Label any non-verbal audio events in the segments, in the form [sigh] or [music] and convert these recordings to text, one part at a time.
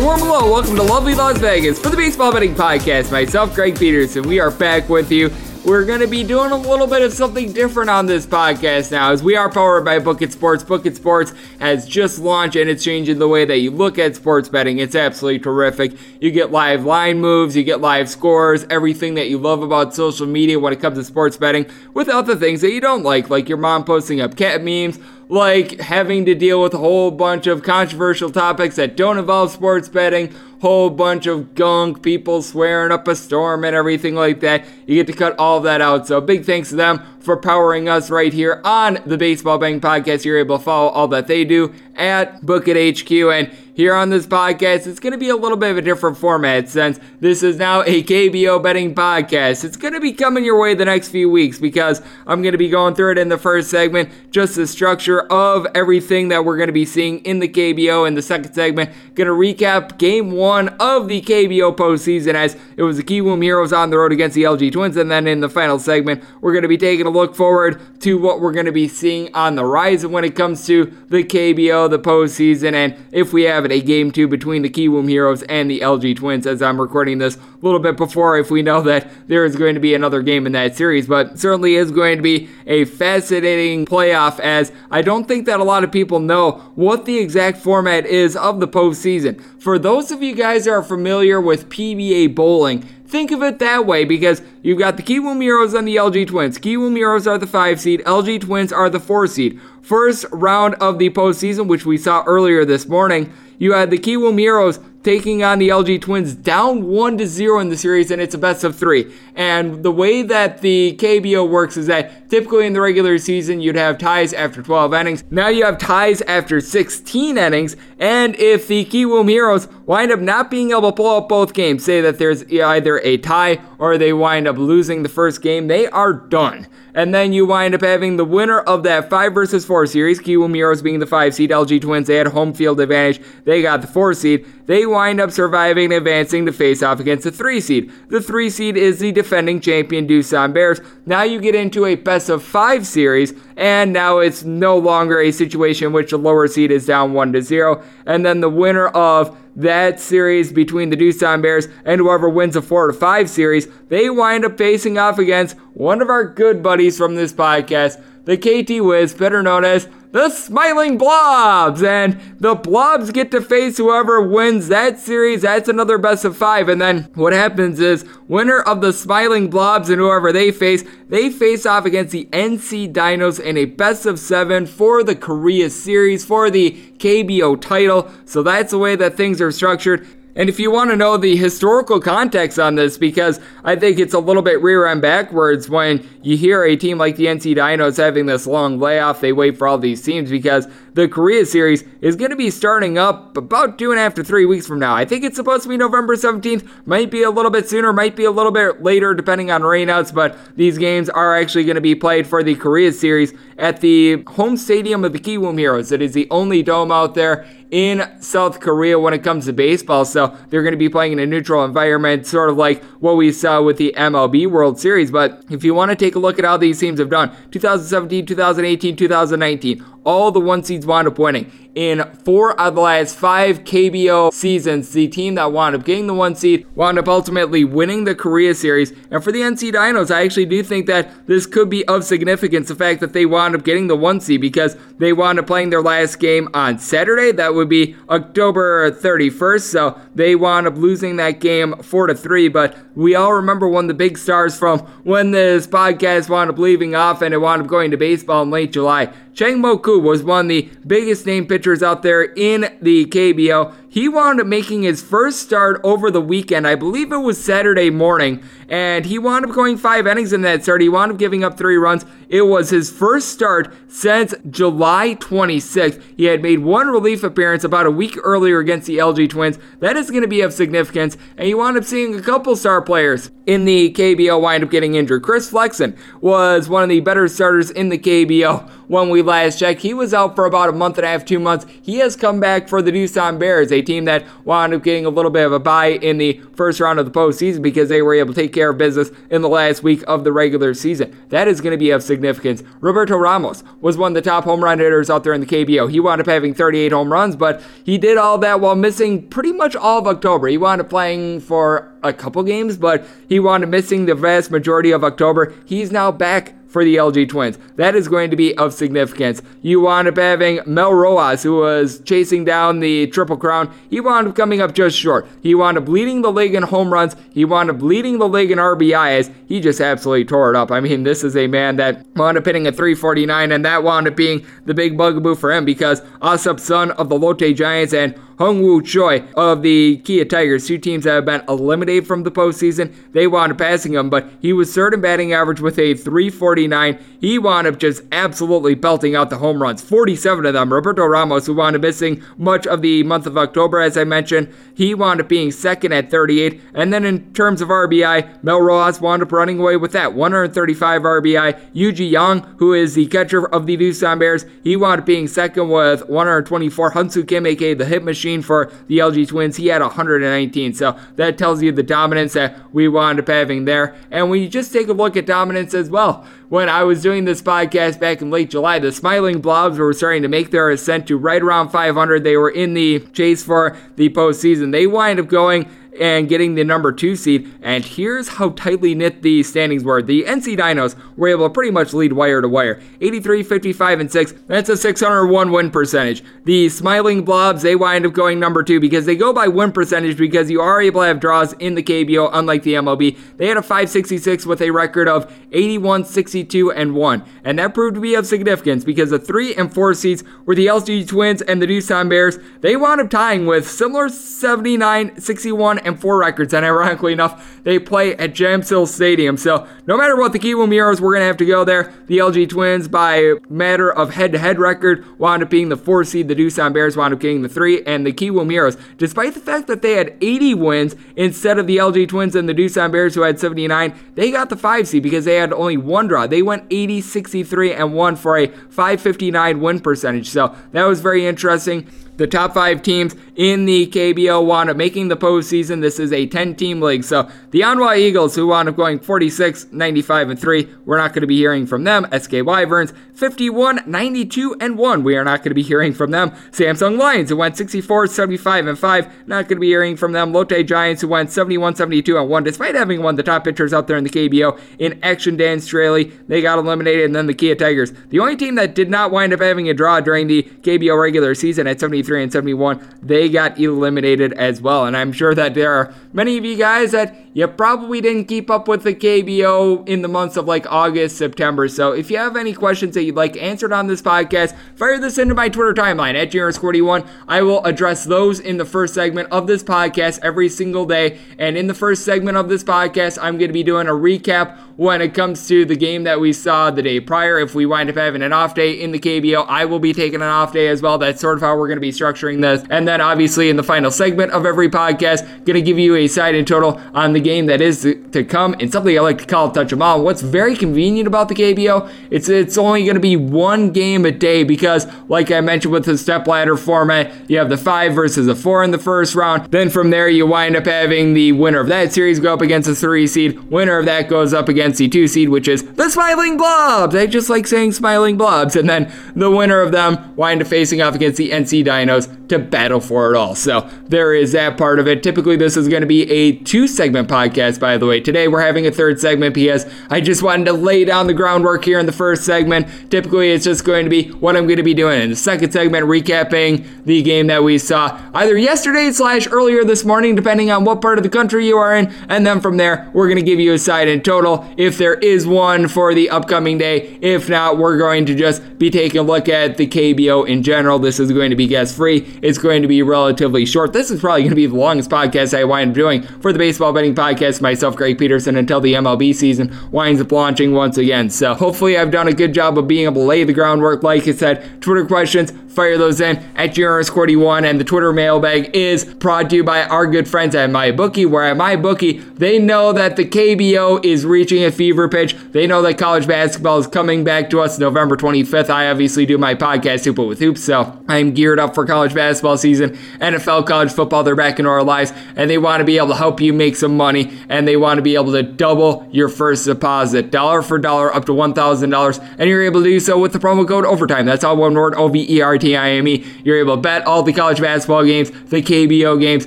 warm hello, welcome to lovely Las Vegas for the Baseball Betting Podcast. Myself, Greg Peterson, we are back with you. We're going to be doing a little bit of something different on this podcast now, as we are powered by Book It Sports. Book It Sports has just launched and it's changing the way that you look at sports betting. It's absolutely terrific. You get live line moves, you get live scores, everything that you love about social media when it comes to sports betting, without the things that you don't like, like your mom posting up cat memes like having to deal with a whole bunch of controversial topics that don't involve sports betting, whole bunch of gunk, people swearing up a storm and everything like that. You get to cut all that out. So big thanks to them for powering us right here on the Baseball Bang Podcast. You're able to follow all that they do at Book It HQ. And here on this podcast, it's going to be a little bit of a different format since this is now a KBO betting podcast. It's going to be coming your way the next few weeks because I'm going to be going through it in the first segment, just the structure of everything that we're going to be seeing in the KBO. In the second segment, going to recap game one of the KBO postseason as it was the Kiwoom Heroes on the road against the LG Twins. And then in the final segment, we're going to be taking a look forward to what we're going to be seeing on the horizon when it comes to the KBO, the postseason, and if we have a game two between the Kiwoom Heroes and the LG Twins as I'm recording this a little bit before if we know that there is going to be another game in that series, but certainly is going to be a fascinating playoff as I don't think that a lot of people know what the exact format is of the postseason. For those of you guys that are familiar with PBA bowling, Think of it that way because you've got the Kiwoom Heroes and the LG Twins. Kiwoom Heroes are the 5 seed, LG Twins are the 4 seed. First round of the postseason, which we saw earlier this morning, you had the Kiwoom Heroes taking on the LG Twins down 1 to 0 in the series and it's a best of 3. And the way that the KBO works is that typically in the regular season you'd have ties after 12 innings. Now you have ties after 16 innings and if the Kiwoom Heroes wind up not being able to pull up both games, say that there's either a tie or they wind up losing the first game, they are done. And then you wind up having the winner of that 5 versus 4 series, Kiwoom Heroes being the 5 seed, LG Twins, they had home field advantage. They got the 4 seed. They wind up surviving and advancing to face off against the 3 seed. The 3 seed is the defending champion Doosan Bears. Now you get into a best of 5 series, and now it's no longer a situation in which the lower seed is down 1 to 0. And then the winner of that series between the Doosan Bears and whoever wins the 4 to 5 series, they wind up facing off against one of our good buddies from this podcast, the KT Wiz, better known as the Smiling Blobs. And the Blobs get to face whoever wins that series. That's another best of five. And then what happens is, winner of the Smiling Blobs and whoever they face, they face off against the NC Dinos in a best of seven for the Korea series for the KBO title. So that's the way that things are structured. And if you want to know the historical context on this, because I think it's a little bit rear end backwards when you hear a team like the NC Dinos having this long layoff, they wait for all these teams because the Korea series is going to be starting up about two and a half to three weeks from now. I think it's supposed to be November 17th, might be a little bit sooner, might be a little bit later depending on rainouts, but these games are actually going to be played for the Korea series at the home stadium of the Kiwoom Heroes. It is the only dome out there in South Korea when it comes to baseball. So they're going to be playing in a neutral environment, sort of like what we saw with the MLB World Series. But if you want to take a look at how these teams have done 2017, 2018, 2019, all the one seeds wound up winning. In four of the last five KBO seasons, the team that wound up getting the one seed wound up ultimately winning the Korea series. And for the NC Dinos, I actually do think that this could be of significance, the fact that they wound up getting the one seed because they wound up playing their last game on Saturday. That would be October 31st. So they wound up losing that game four to three. But we all remember one of the big stars from when this podcast wound up leaving off and it wound up going to baseball in late July. Chang-mo Koo was one of the biggest name pitchers out there in the KBO. He wound up making his first start over the weekend. I believe it was Saturday morning. And he wound up going five innings in that start. He wound up giving up three runs. It was his first start since July 26th. He had made one relief appearance about a week earlier against the LG Twins. That is going to be of significance. And he wound up seeing a couple star players in the KBO wind up getting injured. Chris Flexen was one of the better starters in the KBO when we last checked. He was out for about a month and a half, two months. He has come back for the Doosan Bears, a a team that wound up getting a little bit of a bye in the first round of the postseason because they were able to take care of business in the last week of the regular season. That is going to be of significance. Roberto Ramos was one of the top home run hitters out there in the KBO. He wound up having 38 home runs, but he did all that while missing pretty much all of October. He wound up playing for a couple games, but he wound up missing the vast majority of October. He's now back for the LG Twins. That is going to be of significance. You wound up having Mel Rojas, who was chasing down the Triple Crown. He wound up coming up just short. He wound up leading the league in home runs. He wound up leading the league in RBIs. He just absolutely tore it up. I mean, this is a man that wound up hitting a 349, and that wound up being the big bugaboo for him because Asup, son of the Lotte Giants, and Hung-Woo Choi of the Kia Tigers, two teams that have been eliminated from the postseason. They wound up passing him, but he was third in batting average with a 349. He wound up just absolutely belting out the home runs, 47 of them. Roberto Ramos, who wound up missing much of the month of October, as I mentioned, he wound up being second at 38. And then in terms of RBI, Mel Rojas wound up running away with that 135 RBI. Eui-ji Yang, who is the catcher of the Doosan Bears, he wound up being second with 124. Hyun-soo Kim, aka the hit machine machine for the LG Twins. He had 119. So that tells you the dominance that we wound up having there. And when you just take a look at dominance as well, when I was doing this podcast back in late July, the Smiling Blobs were starting to make their ascent to right around 500. They were in the chase for the postseason. They wind up going and getting the number two seed. And here's how tightly knit the standings were. The NC Dinos were able to pretty much lead wire to wire 83, 55, and 6. That's a 601 win percentage. The Smiling Blobs, they wind up going number two because they go by win percentage because you are able to have draws in the KBO, unlike the MLB. They had a 566 with a record of 81, 62, and 1. And that proved to be of significance because the three and four seeds were the LG Twins and the Doosan Bears. They wound up tying with similar 79, 61, and 4 records. And ironically enough, they play at Jamsil Stadium. So no matter what, the Kiwoom Heroes, we're going to have to go there. The LG Twins, by matter of head to head record, wound up being the 4 seed. The Doosan Bears wound up getting the 3. And the Kiwoom Heroes, despite the fact that they had 80 wins instead of the LG Twins and the Doosan Bears, who had 79, they got the 5 seed because they had only one draw. They went 80, 63, and 1 for a 559 win percentage. So that was very interesting. The top five teams in the KBO wound up making the postseason. This is a 10 team league. So the Hanwha Eagles, who wound up going 46, 95, and 3, we're not going to be hearing from them. SK Wyverns, 51, 92, and 1. We are not going to be hearing from them. Samsung Lions, who went 64, 75, and 5. Not going to be hearing from them. Lotte Giants, who went 71, 72, and 1. Despite having of the top pitchers out there in the KBO in Action Dan Straily, they got eliminated. And then the Kia Tigers, the only team that did not wind up having a draw during the KBO regular season at 73 and 71, they got eliminated as well. And I'm sure that there are many of you guys that you probably didn't keep up with the KBO in the months of like August, September. So if you have any questions that you'd like answered on this podcast, fire this into my Twitter timeline at JRS41. I will address those in the first segment of this podcast every single day. And in the first segment of this podcast, I'm going to be doing a recap when it comes to the game that we saw the day prior. If we wind up having an off day in the KBO, I will be taking an off day as well. That's sort of how we're going to be structuring this. And then obviously in the final segment of every podcast, going to give you a side and total on the game that is to come and something I like to call touch them all. What's very convenient about the KBO, it's it's only going to be one game a day because, like I mentioned with the step ladder format, you have the five versus the four in the first round. Then from there, you wind up having the winner of that series go up against the three seed. Winner of that goes up against the two seed, which is the Smiling Blobs. I just like saying Smiling Blobs. And then the winner of them wind up facing off against the NC Dinos to battle for it all. So there is that part of it. Typically, this is going to be a two segment podcast, by the way. Today, we're having a third segment because I just wanted to lay down the groundwork here in the first segment. Typically, it's just going to be what I'm going to be doing in the second segment, recapping the game that we saw either yesterday slash earlier this morning, depending on what part of the country you are in. And then from there, we're going to give you a side in total if there is one for the upcoming day. If not, we're going to just be taking a look at the KBO in general. This is going to be guest free. It's going to be relatively short. This is probably going to be the longest podcast I wind up doing for the baseball betting podcast. Myself, Greg Peterson, until the MLB season winds up launching once again. So hopefully, I've done a good job of being able to lay the groundwork. Like I said, Twitter questions fire those in at GRS41. And the Twitter mailbag is brought to you by our good friends at MyBookie, where at MyBookie, they know that the KBO is reaching a fever pitch. They know that college basketball is coming back to us November 25th. I obviously do my podcast, Hoop with Hoops, so I'm geared up for college basketball season. NFL, college football, they're back in our lives, and they want to be able to help you make some money, and they want to be able to double your first deposit, dollar for dollar, up to $1,000, and you're able to do so with the promo code OVERTIME. That's all one word, O V E R T I M E. You're able to bet all the college basketball games, the KBO games,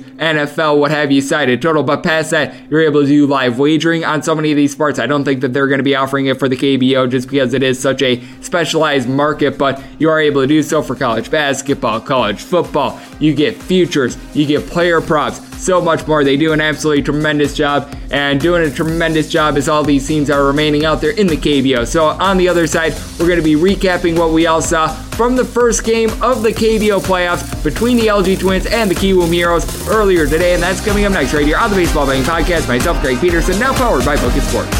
NFL, what have you cited. Total, but past that, you're able to do live wagering on so many of these sports. I don't think that they're going to be offering it for the KBO just because it is such a specialized market, but you are able to do so for college basketball, college football. You get futures, you get player props, so much more. They do an absolutely tremendous job, and doing a tremendous job as all these teams are remaining out there in the KBO. So on the other side, we're going to be recapping what we all saw from the first game of the KBO playoffs between the LG Twins and the Kiwoom Heroes earlier today, and that's coming up next right here on the Baseball Betting Podcast. Myself, Greg Peterson, now powered by Book Sports.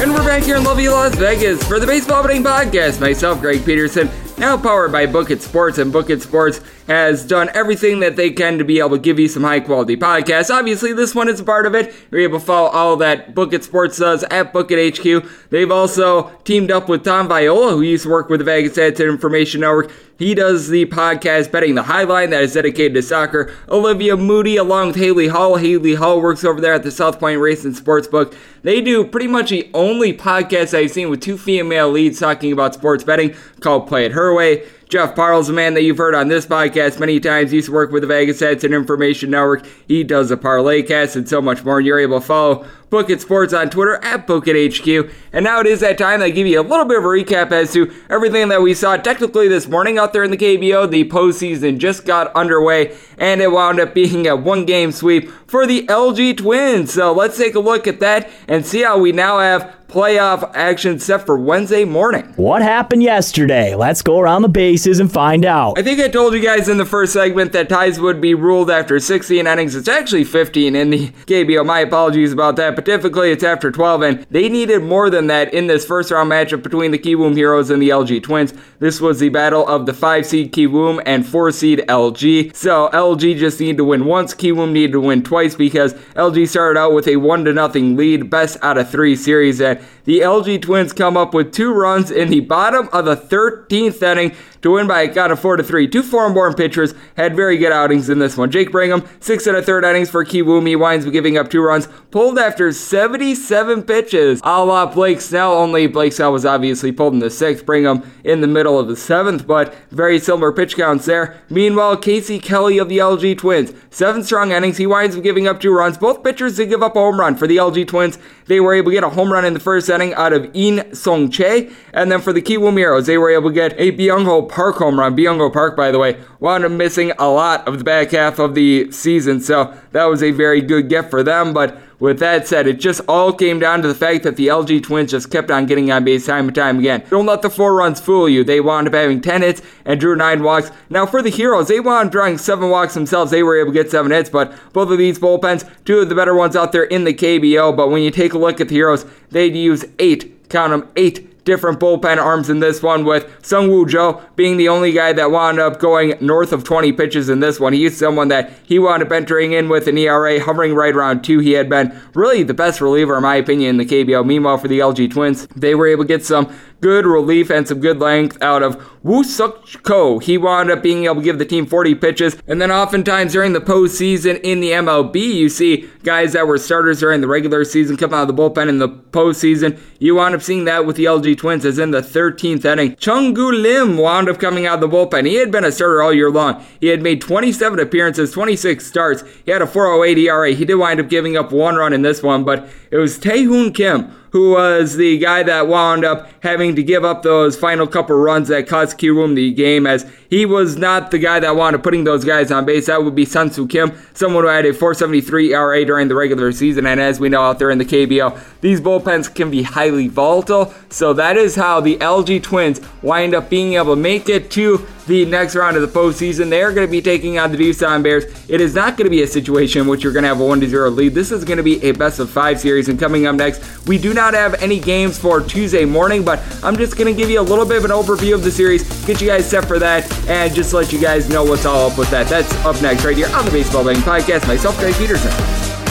And we're back here in lovely Las Vegas for the Baseball Betting Podcast. Myself, Greg Peterson, now powered by Book It Sports, and Book It Sports has done everything that they can to be able to give you some high quality podcasts. Obviously, this one is a part of it. You're able to follow all that Book It Sports does at Book It HQ. They've also teamed up with Tom Viola, who used to work with the Vegas Odds Information Network. He does the podcast Betting the Highline that is dedicated to soccer. Olivia Moody, along with Haley Hall. Haley Hall works over there at the South Point Racing Sportsbook. They do pretty much the only podcast I've seen with two female leads talking about sports betting called Play It Her Way. Jeff Parles, is a man that you've heard on this podcast many times, used to work with the Vegas Odds and Information Network. He does a parlay cast and so much more. And you're able to follow Book It Sports on Twitter at Book It HQ. And now it is that time that I give you a little bit of a recap as to everything that we saw technically this morning out there in the KBO. The postseason just got underway, and it wound up being a one game sweep for the LG Twins. So let's take a look at that and see how we now have playoff action set for Wednesday morning. What happened yesterday? Let's go around the bases and find out. I think I told you guys in the first segment that ties would be ruled after 16 innings. It's actually 15 in the KBO. My apologies about that, but typically it's after 12, and they needed more than that in this first round matchup between the Kiwoom Heroes and the LG Twins. This was the battle of the 5 seed Kiwoom and 4 seed LG. So LG just needed to win once, Kiwoom needed to win twice because LG started out with a 1 to nothing lead, best out of 3 series, and the LG Twins come up with two runs in the bottom of the 13th inning to win by a count of 4 to 3. Two foreign-born pitchers had very good outings in this one. Jake Brigham, six and a third innings for Kiwoom. winds up giving up two runs, pulled after 77 pitches. A la Blake Snell, only Blake Snell was obviously pulled in the sixth, Brigham in the middle of the seventh, but very similar pitch counts there. Meanwhile, Casey Kelly of the LG Twins, seven strong innings. He winds up giving up two runs. Both pitchers did give up a home run for the LG Twins. They were able to get a home run in the first inning out of Eun-seong Chae, and then for the Kiwoom Heroes, they were able to get a Byung Ho Park home run. Byung Ho Park, by the way, wound up missing a lot of the back half of the season, so that was a very good gift for them. But with that said, it just all came down to the fact that the LG Twins just kept on getting on base time and time again. Don't let the four runs fool you. They wound up having 10 hits and drew 9 walks. Now, for the Heroes, they wound up drawing 7 walks themselves. They were able to get 7 hits, but both of these bullpens, two of the better ones out there in the KBO. But when you take a look at the Heroes, they'd use 8, count them, 8 different bullpen arms in this one, with Sang-woo Jo being the only guy that wound up going north of 20 pitches in this one. He's someone that he wound up entering in with an ERA hovering right around two. He had been really the best reliever, in my opinion, in the KBO. Meanwhile, for the LG Twins, they were able to get some good relief and some good length out of Woo Suk Ko. He wound up being able to give the team 40 pitches. And then oftentimes during the postseason in the MLB, you see guys that were starters during the regular season come out of the bullpen in the postseason. You wound up seeing that with the LG Twins as in the 13th inning. Chan-kyu Lim wound up coming out of the bullpen. He had been a starter all year long. He had made 27 appearances, 26 starts. He had a 408 ERA. He did wind up giving up one run in this one, but it was Tae Hoon Kim who was the guy that wound up having to give up those final couple runs that cost Kiwoom the game, as he was not the guy that up putting those guys on base. That would be Sun Soo Kim, someone who had a 473 ERA during the regular season. And as we know out there in the KBO, these bullpens can be highly volatile. So that is how the LG Twins wind up being able to make it to the next round of the postseason. They are going to be taking on the Doosan Bears. It is not going to be a situation in which you're going to have a 1 0 lead. This is going to be a best of five series. And coming up next, we do not have any games for Tuesday morning, but I'm just going to give you a little bit of an overview of the series, get you guys set for that, and just let you guys know what's all up with that. That's up next right here on the Baseball Betting Podcast. Myself, Greg Peterson.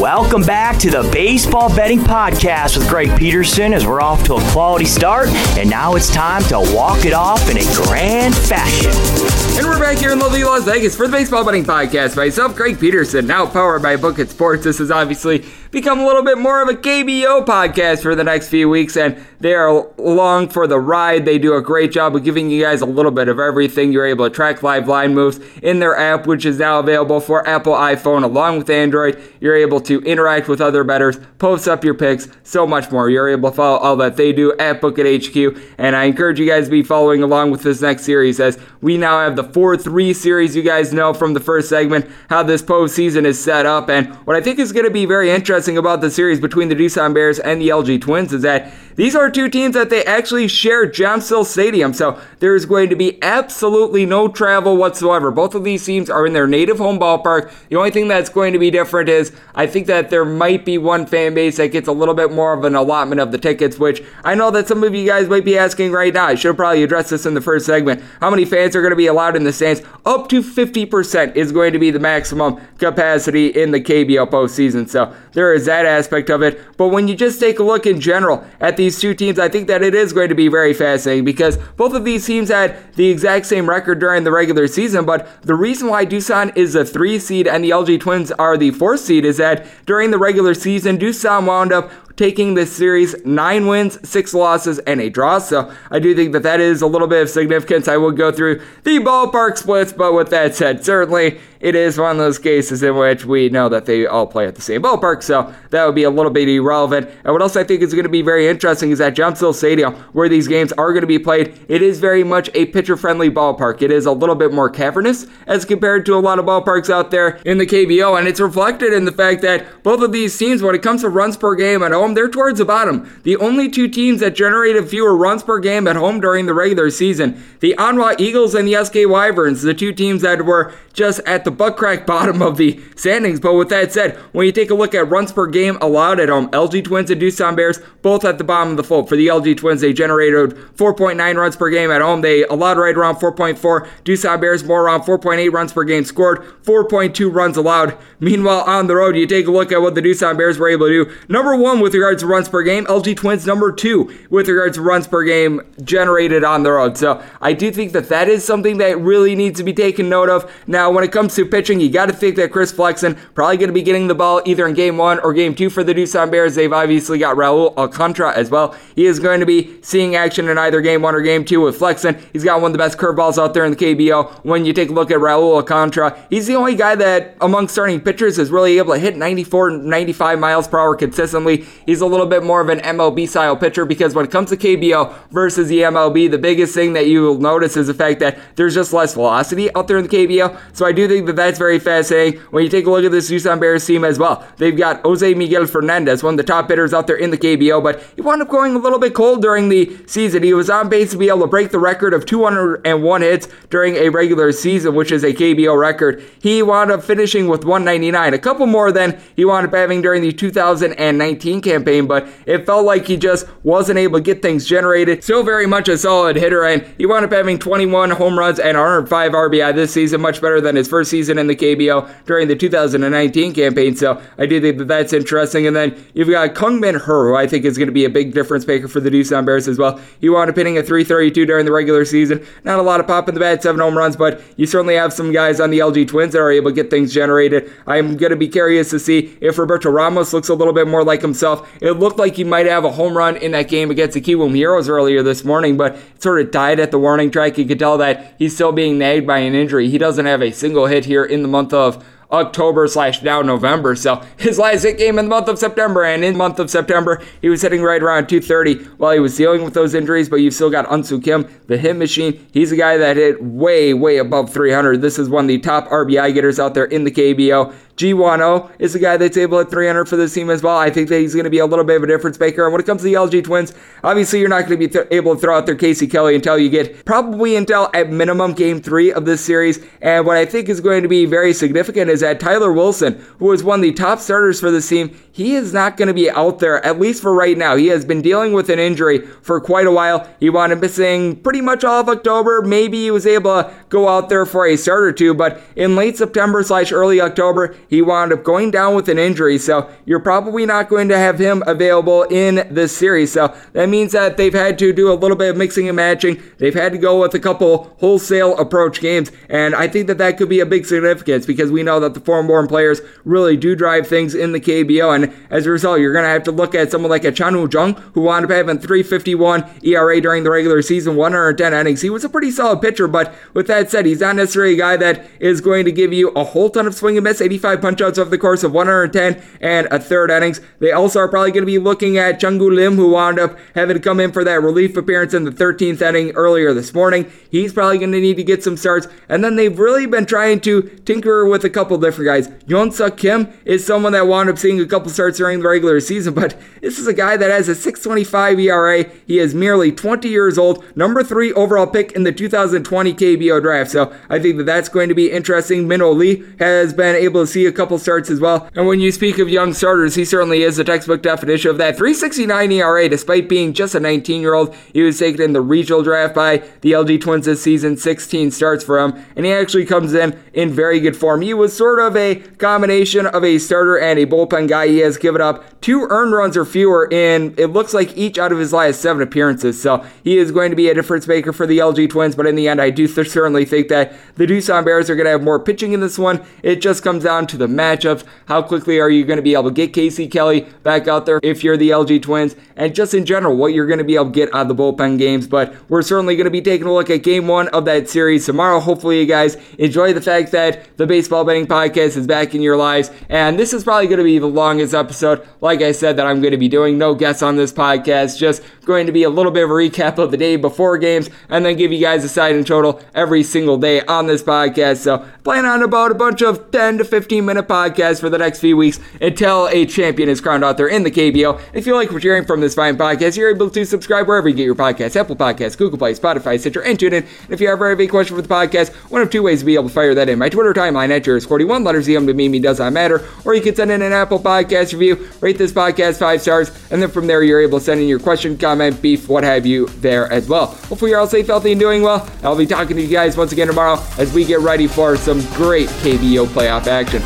Welcome back to the Baseball Betting Podcast with Greg Peterson as we're off to a quality start, and now it's time to walk it off in a grand fashion. And we're back here in lovely Las Vegas for the Baseball Betting Podcast. Myself, Greg Peterson, now powered by Book It Sports. This is obviously become a little bit more of a KBO podcast for the next few weeks, and they are along for the ride. They do a great job of giving you guys a little bit of everything. You're able to track live line moves in their app, which is now available for Apple iPhone along with Android. You're able to interact with other bettors, post up your picks, so much more. You're able to follow all that they do at Book It HQ, and I encourage you guys to be following along with this next series as we now have the 4 3 series. You guys know from the first segment how this postseason is set up, and what I think is going to be very interesting interesting about the series between the Doosan Bears and the LG Twins is that these are two teams that they actually share Jamsil Stadium, so there's going to be absolutely no travel whatsoever. Both of these teams are in their native home ballpark. The only thing that's going to be different is I think that there might be one fan base that gets a little bit more of an allotment of the tickets, which I know that some of you guys might be asking right now. I should probably address this in the first segment. How many fans are going to be allowed in the stands? Up to 50% is going to be the maximum capacity in the KBO postseason. So there is that aspect of it. But when you just take a look in general at these two teams, I think that it is going to be very fascinating because both of these teams had the exact same record during the regular season. But the reason why Doosan is a three seed and the LG Twins are the four seed is that during the regular season, Doosan wound up taking this series nine wins, six losses, and a draw. So I do think that that is a little bit of significance. I will go through the ballpark splits, but with that said, certainly it is one of those cases in which we know that they all play at the same ballpark. So that would be a little bit irrelevant. And what else I think is going to be very interesting is that Jamsil Stadium, where these games are going to be played, it is very much a pitcher friendly ballpark. It is a little bit more cavernous as compared to a lot of ballparks out there in the KBO, and it's reflected in the fact that both of these teams, when it comes to runs per game at home, they're towards the bottom. The only two teams that generated fewer runs per game at home during the regular season, the Hanwha Eagles and the SK Wyverns, the two teams that were just at the butt crack [laughs] bottom of the standings. But with that said, when you take a look at runs per game allowed at home, LG Twins and Doosan Bears both at the bottom of the fold. For the LG Twins, they generated 4.9 runs per game at home. They allowed right around 4.4. Doosan Bears more around 4.8 runs per game scored, 4.2 runs allowed. Meanwhile, on the road, you take a look at what the Doosan Bears were able to do. Number one with regards to runs per game, LG Twins number two with regards to runs per game generated on the road. So I do think that that is something that really needs to be taken note of. Now, when it comes to pitching, you got to think that Chris Flexen probably going to be getting the ball either in game one or game two for the Doosan Bears. They've obviously got Raul Alcantara as well. He is going to be seeing action in either game one or game two with Flexen. He's got one of the best curveballs out there in the KBO. When you take a look at Raul Alcantara, he's the only guy that among starting pitchers is really able to hit 94, 95 miles per hour consistently. He's a little bit more of an MLB style pitcher because when it comes to KBO versus the MLB, the biggest thing that you will notice is the fact that there's just less velocity out there in the KBO. So I do think that that's very fascinating. When you take a look at this Doosan Bears team as well, they've got Jose Miguel Fernandez, one of the top hitters out there in the KBO, but he wound up going a little bit cold during the season. He was on base to be able to break the record of 201 hits during a regular season, which is a KBO record. He wound up finishing with 199, a couple more than he wound up having during the 2019 campaign, but it felt like he just wasn't able to get things generated. Still very much a solid hitter, and he wound up having 21 home runs and 105 RBI this season, much better than his first season in the KBO during the 2019 campaign. So I do think that that's interesting. And then you've got Kung Min Her, who I think is going to be a big difference maker for the Doosan Bears as well. He wound up hitting a 332 during the regular season. Not a lot of pop in the bat, seven home runs, but you certainly have some guys on the LG Twins that are able to get things generated. I'm going to be curious to see if Roberto Ramos looks a little bit more like himself. It looked like he might have a home run in that game against the Kiwoom Heroes earlier this morning, but it sort of died at the warning track. You could tell that he's still being nagged by an injury. He doesn't have a single hit here in the month of October slash now November. So his last hit game in the month of September, and in the month of September, he was hitting right around 230 while he was dealing with those injuries. But you've still got Hyun-soo Kim, the hit machine. He's a guy that hit way, way above 300. This is one of the top RBI getters out there in the KBO. G1O is the guy that's able at 300 for this team as well. I think that he's going to be a little bit of a difference maker. And when it comes to the LG Twins, obviously you're not going to be th- able to throw out their Casey Kelly until you get probably until at minimum game three of this series. And what I think is going to be very significant is that Tyler Wilson, who was one of the top starters for this team, he is not going to be out there, at least for right now. He has been dealing with an injury for quite a while. He wound up missing pretty much all of October. Maybe he was able to go out there for a start or two, but in late September slash early October, wound up going down with an injury. So you're probably not going to have him available in this series. So that means that they've had to do a little bit of mixing and matching. They've had to go with a couple wholesale approach games, and I think that that could be a big significance because we know that the foreign-born players really do drive things in the KBO, and as a result, you're going to have to look at someone like a Chan Jung, who wound up having 351 ERA during the regular season, 110 innings. He was a pretty solid pitcher, but with that said, he's not necessarily a guy that is going to give you a whole ton of swing and miss, 85 punchouts over the course of 110 and a third innings. They also are probably going to be looking at Chan-kyu Lim, who wound up having to come in for that relief appearance in the 13th inning earlier this morning. He's probably going to need to get some starts. And then they've really been trying to tinker with a couple different guys. Yeon Suk Kim is someone that wound up seeing a couple starts during the regular season, but this is a guy that has a 625 ERA. He is merely 20 years old, number three overall pick in the 2020 KBO draft. So I think that that's going to be interesting. Min Lee has been able to see a couple starts as well. And when you speak of young starters, he certainly is the textbook definition of that. 369 ERA, despite being just a 19 year old. He was taken in the regional draft by the LG Twins this season, 16 starts for him, and he actually comes in in very good form. He was sort of a combination of a starter and a bullpen guy. He has given up two earned runs or fewer in it looks like each out of his last seven appearances. So he is going to be a difference maker for the LG Twins. But in the end, I do certainly think that the Doosan Bears are going to have more pitching in this one. It just comes down to the matchups. How quickly are you going to be able to get Casey Kelly back out there if you're the LG Twins? And just in general, what you're going to be able to get out of the bullpen games. But we're certainly going to be taking a look at game one of that series tomorrow. Hopefully, you guys enjoy the fact that the Baseball Betting Podcast is back in your lives. And this is probably going to be the longest episode, like I said, that I'm going to be doing. No guests on this podcast, just going to be a little bit of a recap of the day before games and then give you guys a side and total every single day on this podcast. So plan on about a bunch of 10 to 15 minute podcast for the next few weeks until a champion is crowned out there in the KBO. If you like what you're hearing from this fine podcast, you're able to subscribe wherever you get your podcasts, Apple Podcasts, Google Play, Spotify, Stitcher, and TuneIn. And if you ever have a question for the podcast, one of two ways to be able to fire that in. My Twitter timeline at yours41, letters EM to me, me does not matter. Or you can send in an Apple Podcast review, rate this podcast five stars, and then from there you're able to send in your question, comment, beef, what have you there as well. Hopefully you're all safe, healthy, and doing well. I'll be talking to you guys once again tomorrow as we get ready for some great KBO playoff action.